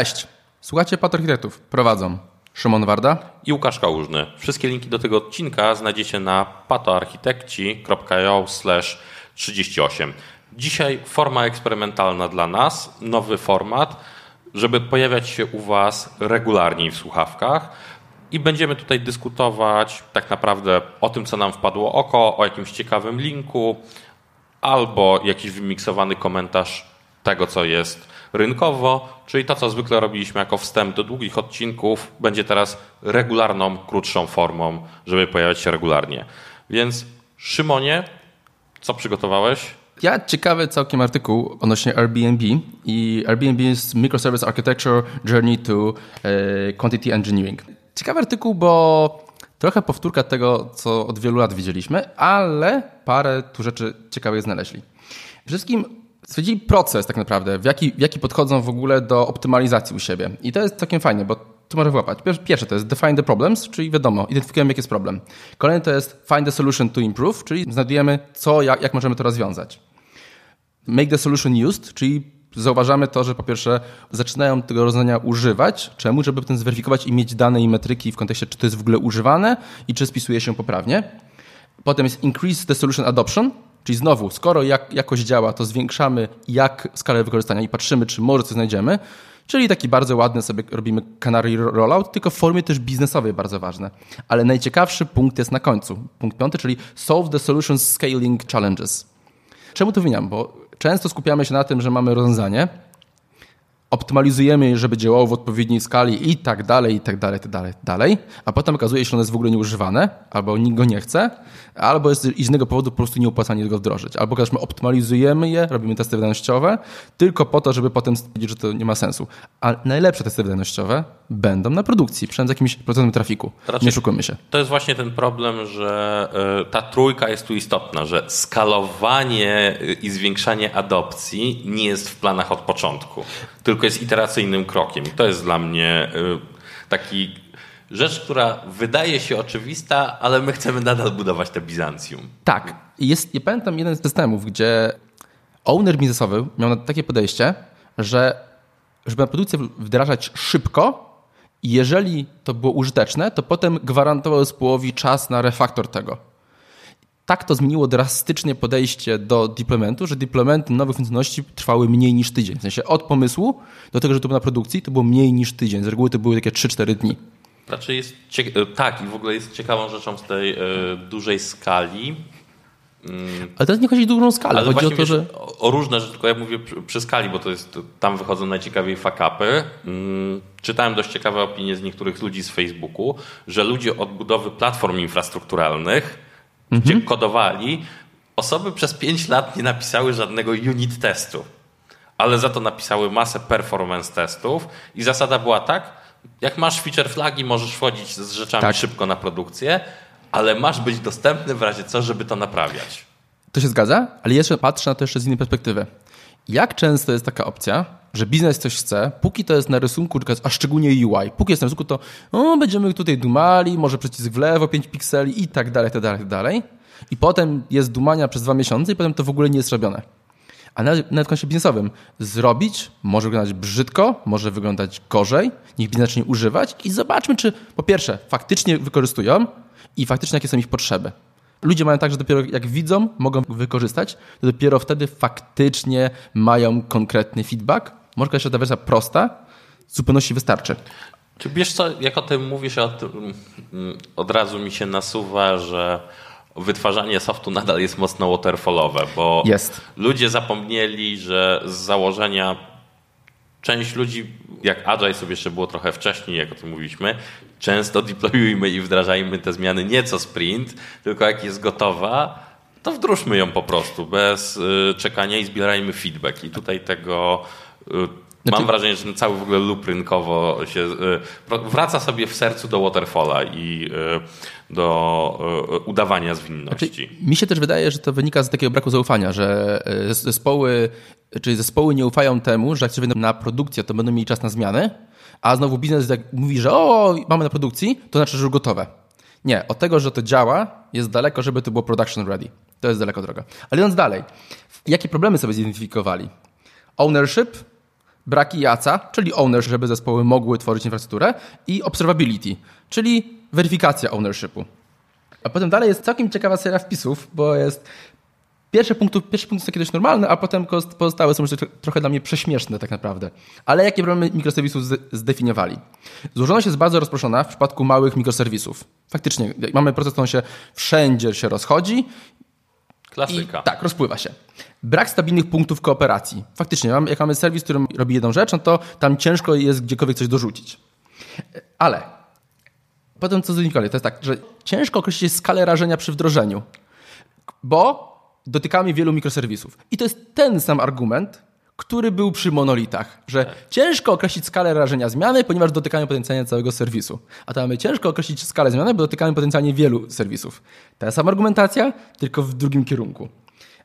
Cześć, słuchacie Pat Architektów. Prowadzą Szymon Warda i Łukasz Kałużny. Wszystkie linki do tego odcinka znajdziecie na patoarchitekci.io 38. Dzisiaj forma eksperymentalna dla nas, nowy format, żeby pojawiać się u Was regularniej w słuchawkach. I będziemy tutaj dyskutować tak naprawdę o tym, co nam wpadło oko, o jakimś ciekawym linku, albo jakiś wymiksowany komentarz tego, co jest rynkowo, czyli to, co zwykle robiliśmy jako wstęp do długich odcinków, będzie teraz regularną, krótszą formą, żeby pojawiać się regularnie. Więc Szymonie, co przygotowałeś? Ja ciekawy całkiem artykuł odnośnie Airbnb i Airbnb jest Microservice Architecture Journey to e, Quantity Engineering. Ciekawy artykuł, bo trochę powtórka tego, co od wielu lat widzieliśmy, ale parę tu rzeczy ciekawych znaleźli. Wszystkim stwierdzili proces tak naprawdę, w jaki, w jaki podchodzą w ogóle do optymalizacji u siebie. I to jest całkiem fajnie, bo tu może włapać. Pierwsze to jest define the problems, czyli wiadomo, identyfikujemy jaki jest problem. Kolejne to jest find the solution to improve, czyli znajdujemy co, jak, jak możemy to rozwiązać. Make the solution used, czyli zauważamy to, że po pierwsze zaczynają tego rozwiązania używać. Czemu? Żeby potem zweryfikować i mieć dane i metryki w kontekście, czy to jest w ogóle używane i czy spisuje się poprawnie. Potem jest increase the solution adoption, czyli znowu, skoro jak, jakoś działa, to zwiększamy jak skalę wykorzystania i patrzymy, czy może coś znajdziemy. Czyli taki bardzo ładny sobie robimy canary rollout, tylko w formie też biznesowej bardzo ważne. Ale najciekawszy punkt jest na końcu. Punkt piąty, czyli solve the solution scaling challenges. Czemu to wymieniam? Bo często skupiamy się na tym, że mamy rozwiązanie, optymalizujemy, żeby działało w odpowiedniej skali i tak dalej, i tak dalej, i tak dalej, dalej, a potem okazuje się, że ono jest w ogóle nieużywane, albo nikt go nie chce, albo jest z innego powodu po prostu nieopłacanie go wdrożyć. Albo my optymalizujemy je, robimy testy wydajnościowe, tylko po to, żeby potem stwierdzić, że to nie ma sensu. A najlepsze testy wydajnościowe będą na produkcji, przynajmniej z jakimś procentem trafiku. Raczej nie szukujmy się. To jest właśnie ten problem, że y, ta trójka jest tu istotna, że skalowanie i zwiększanie adopcji nie jest w planach od początku, tylko jest iteracyjnym krokiem. I to jest dla mnie y, taki rzecz, która wydaje się oczywista, ale my chcemy nadal budować te Bizancjum. Tak. Jest, ja pamiętam jeden z systemów, gdzie owner biznesowy miał takie podejście, że żeby produkcję wdrażać szybko, jeżeli to było użyteczne, to potem gwarantował zespołowi czas na refaktor tego. Tak to zmieniło drastycznie podejście do deploymentu, że deploymenty nowych funkcjonalności trwały mniej niż tydzień. W sensie od pomysłu do tego, że to było na produkcji, to było mniej niż tydzień. Z reguły to były takie 3-4 dni. Znaczy jest e, tak i w ogóle jest ciekawą rzeczą z tej y, dużej skali. Mm. Ale teraz nie chodzi o dużą skalę. Ale chodzi o to, że. O różne rzeczy, tylko ja mówię przy, przy, skali, bo to jest, tam wychodzą najciekawiej fakapy. Mm, czytałem dość ciekawe opinie z niektórych ludzi z Facebooku, że ludzie od budowy platform infrastrukturalnych, mhm. gdzie kodowali, osoby przez 5 lat nie napisały żadnego unit testu, ale za to napisały masę performance testów i zasada była tak, jak masz feature flagi, możesz wchodzić z rzeczami tak. szybko na produkcję, ale masz być dostępny w razie co, żeby to naprawiać. To się zgadza, ale jeszcze patrzę na to jeszcze z innej perspektywy. Jak często jest taka opcja, że biznes coś chce, póki to jest na rysunku, a szczególnie UI, póki jest na rysunku, to o, będziemy tutaj dumali, może przycisk w lewo, 5 pikseli i tak dalej, tak dalej, tak dalej. I potem jest dumania przez dwa miesiące i potem to w ogóle nie jest robione. A nawet, nawet w biznesowym zrobić może wyglądać brzydko, może wyglądać gorzej, niech biznes zacznie używać i zobaczmy, czy po pierwsze faktycznie wykorzystują i faktycznie jakie są ich potrzeby. Ludzie mają tak, że dopiero jak widzą, mogą wykorzystać, to dopiero wtedy faktycznie mają konkretny feedback. Może się ta wersja prosta, w zupełności wystarczy. Czy wiesz co, jak o tym mówisz, od razu mi się nasuwa, że wytwarzanie softu nadal jest mocno waterfallowe, bo jest. ludzie zapomnieli, że z założenia część ludzi, jak Agile sobie jeszcze było trochę wcześniej, jak o tym mówiliśmy, często deployujmy i wdrażajmy te zmiany nie co sprint, tylko jak jest gotowa, to wdróżmy ją po prostu bez y, czekania i zbierajmy feedback. I tutaj tego y, znaczy... Mam wrażenie, że ten cały w ogóle loop rynkowo się y, wraca sobie w sercu do waterfalla i do udawania zwinności. Znaczy, mi się też wydaje, że to wynika z takiego braku zaufania, że zespoły, czyli zespoły nie ufają temu, że jak się na produkcję, to będą mieli czas na zmiany, a znowu biznes jak mówi, że o, mamy na produkcji, to znaczy, że już gotowe. Nie, od tego, że to działa, jest daleko, żeby to było production ready. To jest daleko droga. Ale idąc dalej, jakie problemy sobie zidentyfikowali? Ownership Brak IACA, czyli owner, żeby zespoły mogły tworzyć infrastrukturę i observability, czyli weryfikacja ownershipu. A potem dalej jest całkiem ciekawa seria wpisów, bo jest Pierwszy punkt, pierwszy punkt jest taki dość normalny, a potem pozostałe są już trochę dla mnie prześmieszne tak naprawdę. Ale jakie problemy mikroserwisów zdefiniowali? Złożoność jest bardzo rozproszona w przypadku małych mikroserwisów. Faktycznie, mamy proces, który się wszędzie się rozchodzi. Klasyka. I, tak, rozpływa się. Brak stabilnych punktów kooperacji. Faktycznie, jak mamy serwis, który robi jedną rzecz, no to tam ciężko jest gdziekolwiek coś dorzucić. Ale potem co z Nikoli, to jest tak, że ciężko określić skalę rażenia przy wdrożeniu. Bo dotykamy wielu mikroserwisów. I to jest ten sam argument, który był przy monolitach, że tak. ciężko określić skalę rażenia zmiany, ponieważ dotykamy potencjalnie całego serwisu. A tam mamy ciężko określić skalę zmiany, bo dotykamy potencjalnie wielu serwisów. Ta sama argumentacja, tylko w drugim kierunku.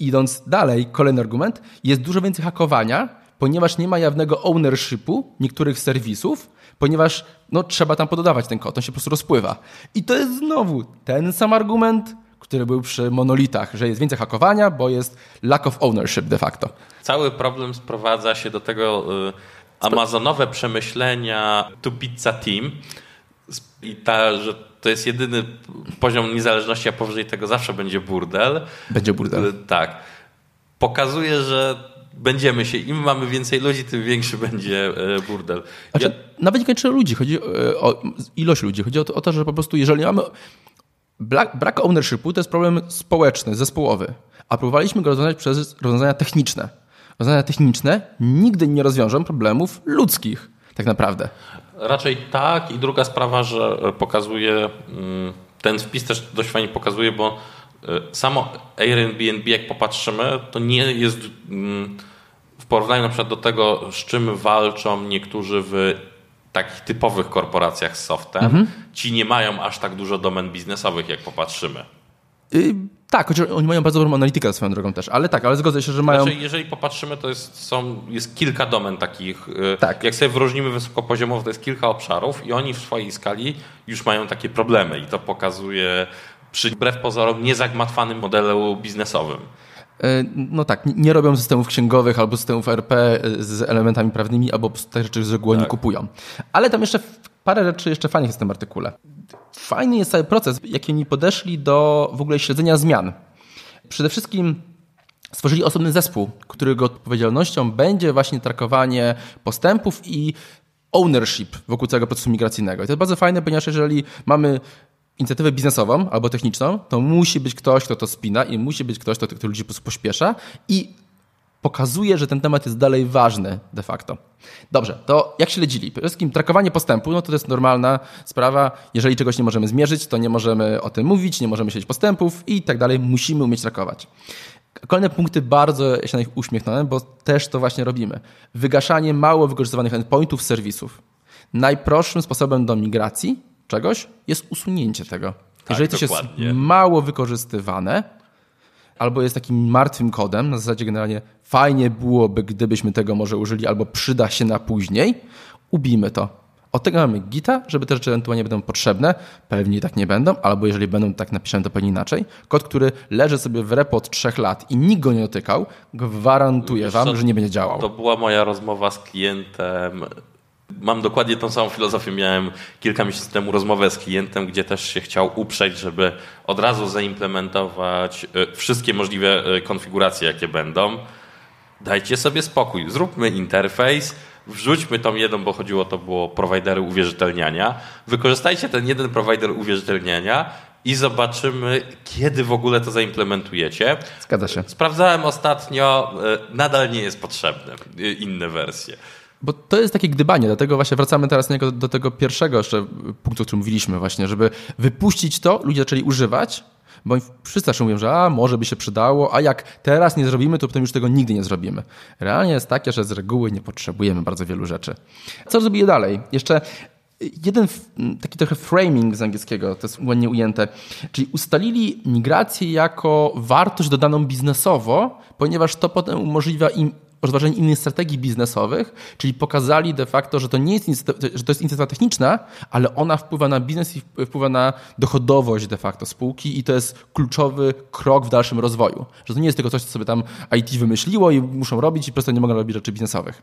Idąc dalej, kolejny argument, jest dużo więcej hakowania, ponieważ nie ma jawnego ownershipu niektórych serwisów, ponieważ no, trzeba tam pododawać ten kod, on się po prostu rozpływa. I to jest znowu ten sam argument, który był przy monolitach, że jest więcej hakowania, bo jest lack of ownership de facto. Cały problem sprowadza się do tego y, amazonowe przemyślenia to pizza team i ta, że to jest jedyny poziom niezależności, a powyżej tego zawsze będzie burdel. Będzie burdel. Y, tak. Pokazuje, że będziemy się, im mamy więcej ludzi, tym większy będzie y, burdel. Znaczy, ja... Nawet nie kończy ludzi, chodzi o ilość ludzi. Chodzi o to, o to, że po prostu jeżeli mamy brak ownershipu to jest problem społeczny, zespołowy, a próbowaliśmy go rozwiązać przez rozwiązania techniczne. Rozwiązania techniczne nigdy nie rozwiążą problemów ludzkich, tak naprawdę. Raczej tak. I druga sprawa, że pokazuje, mm, ten wpis też dość fajnie pokazuje, bo e, samo Airbnb, jak popatrzymy, to nie jest mm, w porównaniu na przykład do tego, z czym walczą niektórzy w takich typowych korporacjach z softem, mhm. ci nie mają aż tak dużo domen biznesowych, jak popatrzymy. Yy, tak, chociaż oni mają bardzo dobrą analitykę swoją drogą też, ale tak, ale zgodzę się, że mają... Znaczy, jeżeli popatrzymy, to jest, są, jest kilka domen takich, y, tak. jak sobie wyróżnimy wysokopoziomowo, to jest kilka obszarów i oni w swojej skali już mają takie problemy i to pokazuje przy wbrew pozorom niezagmatwanym modelu biznesowym. E, no tak, nie robią systemów księgowych albo systemów RP z elementami prawnymi, albo te rzeczy z reguły tak. nie kupują. Ale tam jeszcze parę rzeczy jeszcze fajnych jest w tym artykule. Fajny jest cały proces, jaki oni podeszli do w ogóle śledzenia zmian. Przede wszystkim stworzyli osobny zespół, którego odpowiedzialnością będzie właśnie trakowanie postępów i ownership wokół całego procesu migracyjnego. I to jest bardzo fajne, ponieważ jeżeli mamy inicjatywę biznesową albo techniczną, to musi być ktoś, kto to spina i musi być ktoś, kto, kto ludzi pośpiesza i pokazuje, że ten temat jest dalej ważny de facto. Dobrze, to jak śledzili? Przede wszystkim trakowanie postępu, no to, to jest normalna sprawa. Jeżeli czegoś nie możemy zmierzyć, to nie możemy o tym mówić, nie możemy śledzić postępów i tak dalej. Musimy umieć trakować. Kolejne punkty bardzo się na nich uśmiechnąłem, bo też to właśnie robimy. Wygaszanie mało wykorzystywanych endpointów serwisów. Najprostszym sposobem do migracji czegoś, jest usunięcie tego. Tak, Jeżeli coś dokładnie. jest mało wykorzystywane, albo jest takim martwym kodem, na zasadzie generalnie fajnie byłoby, gdybyśmy tego może użyli, albo przyda się na później, ubijmy to. Od tego mamy Gita, żeby te rzeczy ewentualnie będą potrzebne, pewnie tak nie będą, albo jeżeli będą, tak napiszemy to pewnie inaczej. Kod, który leży sobie w repo od trzech lat i nikt go nie dotykał, gwarantuję wam, co, że nie będzie działał. To była moja rozmowa z klientem Mam dokładnie tą samą filozofię. Miałem kilka miesięcy temu rozmowę z klientem, gdzie też się chciał uprzeć, żeby od razu zaimplementować e, wszystkie możliwe e, konfiguracje, jakie będą. Dajcie sobie spokój, zróbmy interfejs, wrzućmy tą jedną, bo chodziło to było prowajdery uwierzytelniania. Wykorzystajcie ten jeden prowajder uwierzytelniania i zobaczymy, kiedy w ogóle to zaimplementujecie. Zgadza się. Sprawdzałem ostatnio, e, nadal nie jest potrzebne inne wersje. Bo to jest takie gdybanie, dlatego właśnie wracamy teraz do tego pierwszego jeszcze punktu, o którym mówiliśmy właśnie, żeby wypuścić to, ludzie zaczęli używać, bo wszyscy zawsze mówią, że a, może by się przydało, a jak teraz nie zrobimy, to potem już tego nigdy nie zrobimy. Realnie jest takie, że z reguły nie potrzebujemy bardzo wielu rzeczy. Co zrobili dalej? Jeszcze jeden taki trochę framing z angielskiego, to jest ładnie ujęte, czyli ustalili migrację jako wartość dodaną biznesowo, ponieważ to potem umożliwia im rozważenie innych strategii biznesowych, czyli pokazali de facto, że to nie jest, że to jest inicjatywa techniczna, ale ona wpływa na biznes i wpływa na dochodowość de facto spółki i to jest kluczowy krok w dalszym rozwoju. Że to nie jest tylko coś, co sobie tam IT wymyśliło i muszą robić i po prostu nie mogą robić rzeczy biznesowych.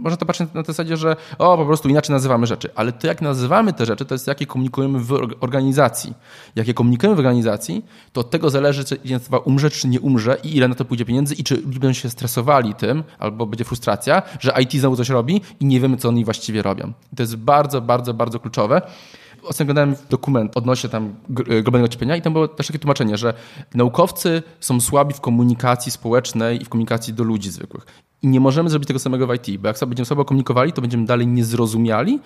Można to patrzeć na zasadzie, że o, po prostu inaczej nazywamy rzeczy. Ale to, jak nazywamy te rzeczy, to jest jakie komunikujemy w organizacji. Jak je komunikujemy w organizacji, to od tego zależy, czy inicjatywa umrze, czy nie umrze i ile na to pójdzie pieniędzy i czy ludzie będą się stresowali tym, albo będzie frustracja, że IT znowu coś robi i nie wiemy, co oni właściwie robią. I to jest bardzo, bardzo, bardzo kluczowe. Oglądałem dokument odnośnie tam globalnego ocieplenia i tam było też takie tłumaczenie, że naukowcy są słabi w komunikacji społecznej i w komunikacji do ludzi zwykłych. I nie możemy zrobić tego samego w IT, bo jak będziemy słabo komunikowali, to będziemy dalej niezrozumiali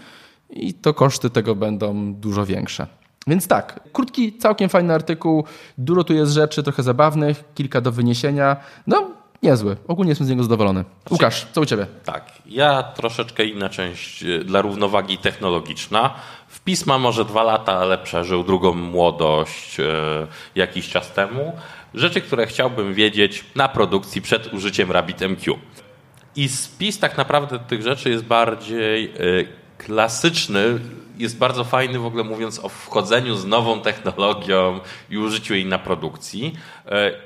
i to koszty tego będą dużo większe. Więc tak, krótki, całkiem fajny artykuł, dużo tu jest rzeczy trochę zabawnych, kilka do wyniesienia. No, niezły. Ogólnie jestem z niego zadowolony. Łukasz, co u Ciebie? Tak, ja troszeczkę inna część y, dla równowagi technologiczna. Wpis ma może dwa lata, ale przeżył drugą młodość y, jakiś czas temu. Rzeczy, które chciałbym wiedzieć na produkcji przed użyciem RabbitMQ. I spis tak naprawdę tych rzeczy jest bardziej y, klasyczny, jest bardzo fajny w ogóle mówiąc o wchodzeniu z nową technologią i użyciu jej na produkcji.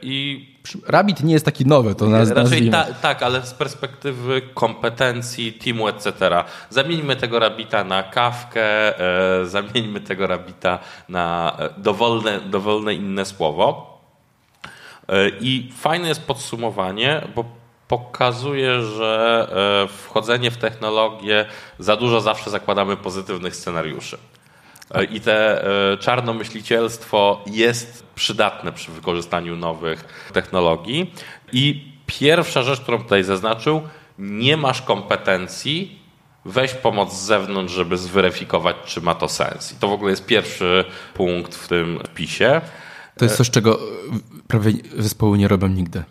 I Rabbit nie jest taki nowy, to nas Raczej ta, tak, ale z perspektywy kompetencji teamu, etc. Zamieńmy tego Rabbita na kawkę, e, zamieńmy tego Rabbita na e, dowolne, dowolne inne słowo. E, I fajne jest podsumowanie, bo pokazuje, że e, wchodzenie w technologię za dużo zawsze zakładamy pozytywnych scenariuszy. E, I te e, czarnomyślicielstwo jest przydatne przy wykorzystaniu nowych technologii. I pierwsza rzecz, którą tutaj zaznaczył, nie masz kompetencji, weź pomoc z zewnątrz, żeby zweryfikować, czy ma to sens. I to w ogóle jest pierwszy punkt w tym wpisie. To jest coś, czego prawie zespoły nie robią nigdy.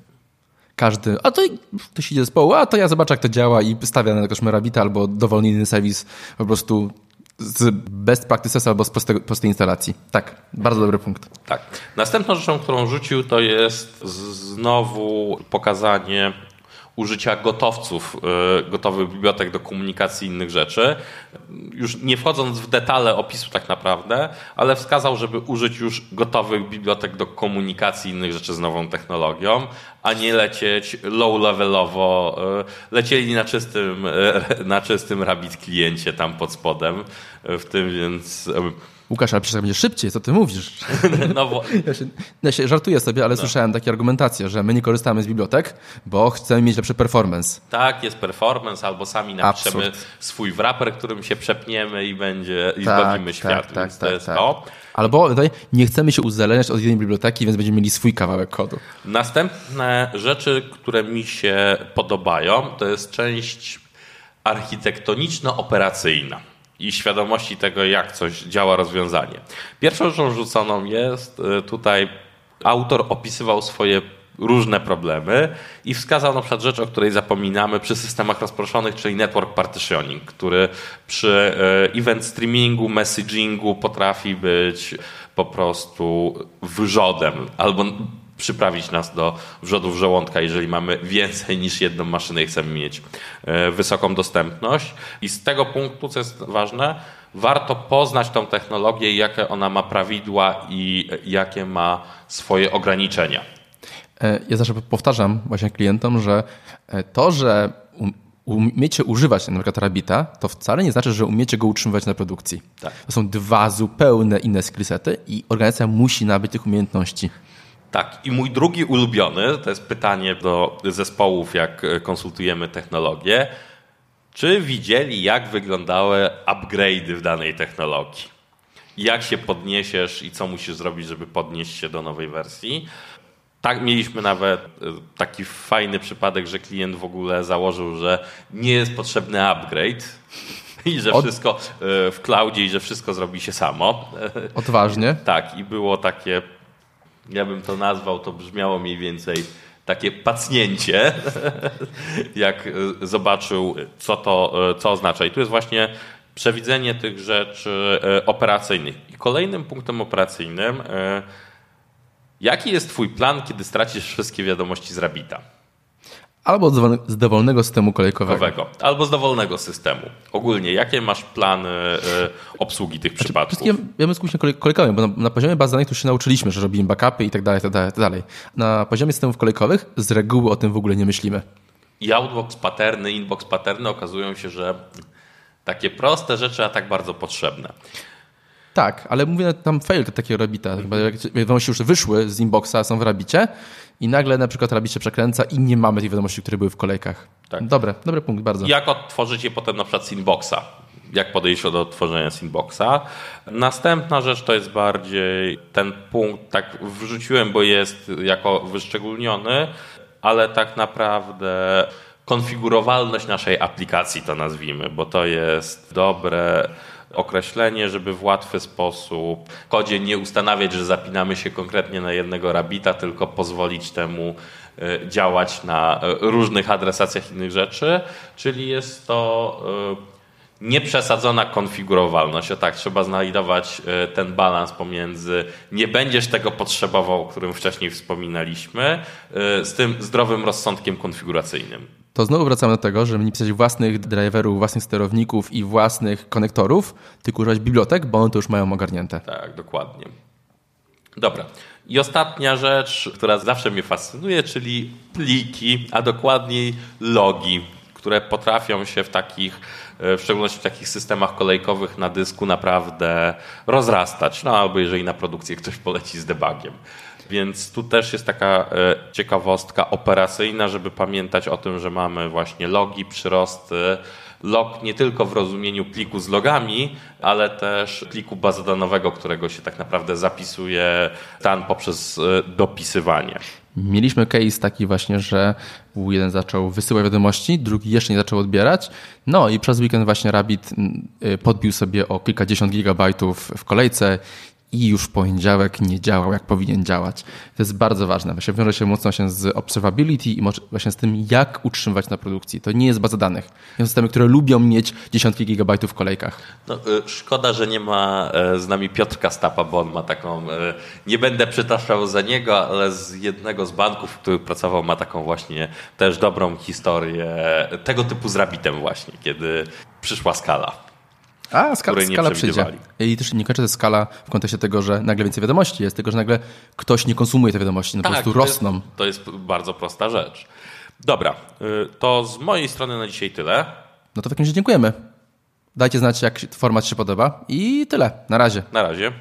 Każdy, a to ktoś idzie zespołu, a to ja zobaczę, jak to działa i stawia na jakoś Merabita albo dowolny inny serwis po prostu z best practices albo z prostej, prostej instalacji. Tak, bardzo dobry punkt. Tak. Następną rzeczą, którą rzucił, to jest znowu pokazanie użycia gotowców, e, gotowych bibliotek do komunikacji innych rzeczy. Już nie wchodząc w detale opisu tak naprawdę, ale wskazał, żeby użyć już gotowych bibliotek do komunikacji innych rzeczy z nową technologią, a nie lecieć low-levelowo. E, lecieli na czystym, e, na czystym Rabbit kliencie tam pod spodem w tym, więc Łukasz, ale przecież będzie szybciej, co ty mówisz? No bo... ja, się, ja się żartuję sobie, ale no. słyszałem takie argumentacje, że my nie korzystamy z bibliotek, bo chcemy mieć lepszy performance. Tak, jest performance, albo sami napiszemy Absurd. swój wrapper, którym się przepniemy i będzie i tak, zbawimy tak, świat. Tak, tak, to jest tak. to. Albo tutaj nie chcemy się uzależniać od jednej biblioteki, więc będziemy mieli swój kawałek kodu. Następne rzeczy, które mi się podobają, to jest część architektoniczno-operacyjna i świadomości tego, jak coś działa rozwiązanie. Pierwszą rzeczą rzuconą jest y, tutaj autor opisywał swoje różne problemy i wskazał na przykład rzecz, o której zapominamy przy systemach rozproszonych, czyli network partitioning, który przy y, event streamingu, messagingu potrafi być po prostu wyrzodem albo przyprawić nas do wrzodów żołądka, jeżeli mamy więcej niż jedną maszynę i chcemy mieć e, wysoką dostępność. I z tego punktu, co jest ważne, warto poznać tą technologię, jakie ona ma prawidła i jakie ma swoje ograniczenia. E, ja zawsze powtarzam właśnie klientom, że e, to, że um, umiecie używać na przykład Rabbita, to wcale nie znaczy, że umiecie go utrzymywać na produkcji. Tak. To są dwa zupełnie inne skillsety i organizacja musi nabyć tych umiejętności. Tak, i mój drugi ulubiony, to jest pytanie do zespołów, jak konsultujemy technologię. Czy widzieli, jak wyglądały upgrade'y w danej technologii? Jak się podniesiesz i co musisz zrobić, żeby podnieść się do nowej wersji? Tak, mieliśmy nawet e, taki fajny przypadek, że klient w ogóle założył, że nie jest potrzebny upgrade i że Od... wszystko e, w cloudzie i że wszystko zrobi się samo. Odważnie. tak, i było takie ja bym to nazwał, to brzmiało mniej więcej takie pacnięcie, jak e, zobaczył, co to e, co oznacza. I tu jest właśnie przewidzenie tych rzeczy e, operacyjnych. I kolejnym punktem operacyjnym, jaki jest Twój plan, kiedy stracisz wszystkie wiadomości z Rabita? Albo z dowolnego systemu kolejkowego. Albo z dowolnego systemu. Ogólnie, jakie masz plany e, obsługi tych znaczy, przypadków? Ja wiemy skupić kolejkowym, bo na, na, poziomie baz danych to się nauczyliśmy, że robimy backupy i tak dalej, tak dalej, tak dalej. Na poziomie systemów kolejkowych z reguły o tym w ogóle nie myślimy. I outbox patterny, inbox patterny okazują się, że takie proste rzeczy, a tak bardzo potrzebne. Tak, ale mówię tam fail takiego Rabita. Wiadomości już wyszły z inboxa, są w Rabicie i nagle na przykład Rabit się przekręca i nie mamy tych wiadomości, które były w kolejkach. Tak. Dobre, dobry punkt, bardzo. Jak odtworzyć je potem na przykład inboxa? Jak podejść do odtworzenia z inboxa? Następna rzecz to jest bardziej ten punkt, tak wrzuciłem, bo jest jako wyszczególniony, ale tak naprawdę konfigurowalność naszej aplikacji to nazwijmy, bo to jest dobre określenie, żeby w łatwy sposób w kodzie nie ustanawiać, że zapinamy się konkretnie na jednego rabita, tylko pozwolić temu e, działać na e, różnych adresacjach innych rzeczy, czyli jest to e, nieprzesadzona konfigurowalność. O tak, trzeba znajdować ten balans pomiędzy nie będziesz tego potrzebował, o którym wcześniej wspominaliśmy, z tym zdrowym rozsądkiem konfiguracyjnym to znowu wracamy do tego, żeby nie pisać własnych driverów, własnych sterowników i własnych konektorów, tylko używać bibliotek, bo one to już mają ogarnięte. Tak, dokładnie. Dobra. I ostatnia rzecz, która zawsze mnie fascynuje, czyli pliki, a dokładniej logi, które potrafią się w takich, w szczególności w takich systemach kolejkowych na dysku naprawdę rozrastać. No albo jeżeli na produkcję ktoś poleci z debugiem. Więc tu też jest taka e, ciekawostka operacyjna, żeby pamiętać o tym, że mamy właśnie logi, przyrosty, log nie tylko w rozumieniu pliku z logami, ale też pliku bazodanowego, którego się tak naprawdę zapisuje stan poprzez e, dopisywanie. Mieliśmy case taki właśnie, że jeden zaczął wysyłać wiadomości, drugi jeszcze nie zaczął odbierać. No i przez weekend właśnie Rabbit e, podbił sobie o kilkadziesiąt gigabajtów w kolejce i już w poniedziałek nie działał jak powinien działać. To jest bardzo ważne. Właśnie wiąże się mocno się z observability i właśnie z tym, jak utrzymywać na produkcji. To nie jest baza danych. Są systemy, które lubią mieć dziesiątki gigabajtów w kolejkach. No, y, szkoda, że nie ma e, z nami Piotrka Stapa, bo on ma taką, e, nie będę przytaczał za niego, ale z jednego z banków, w których pracował, ma taką właśnie też dobrą historię tego typu z Rabbitem właśnie, kiedy przyszła skala. A, skala, skala przyjdzie. I też nie kończy to skala w kontekście tego, że nagle więcej wiadomości jest, tylko że nagle ktoś nie konsumuje te wiadomości, no tak, po prostu rosną. To jest, to jest bardzo prosta rzecz. Dobra, y, to z mojej strony na dzisiaj tyle. No to w takim razie dziękujemy. Dajcie znać, jak format się podoba i tyle. Na razie. Na razie.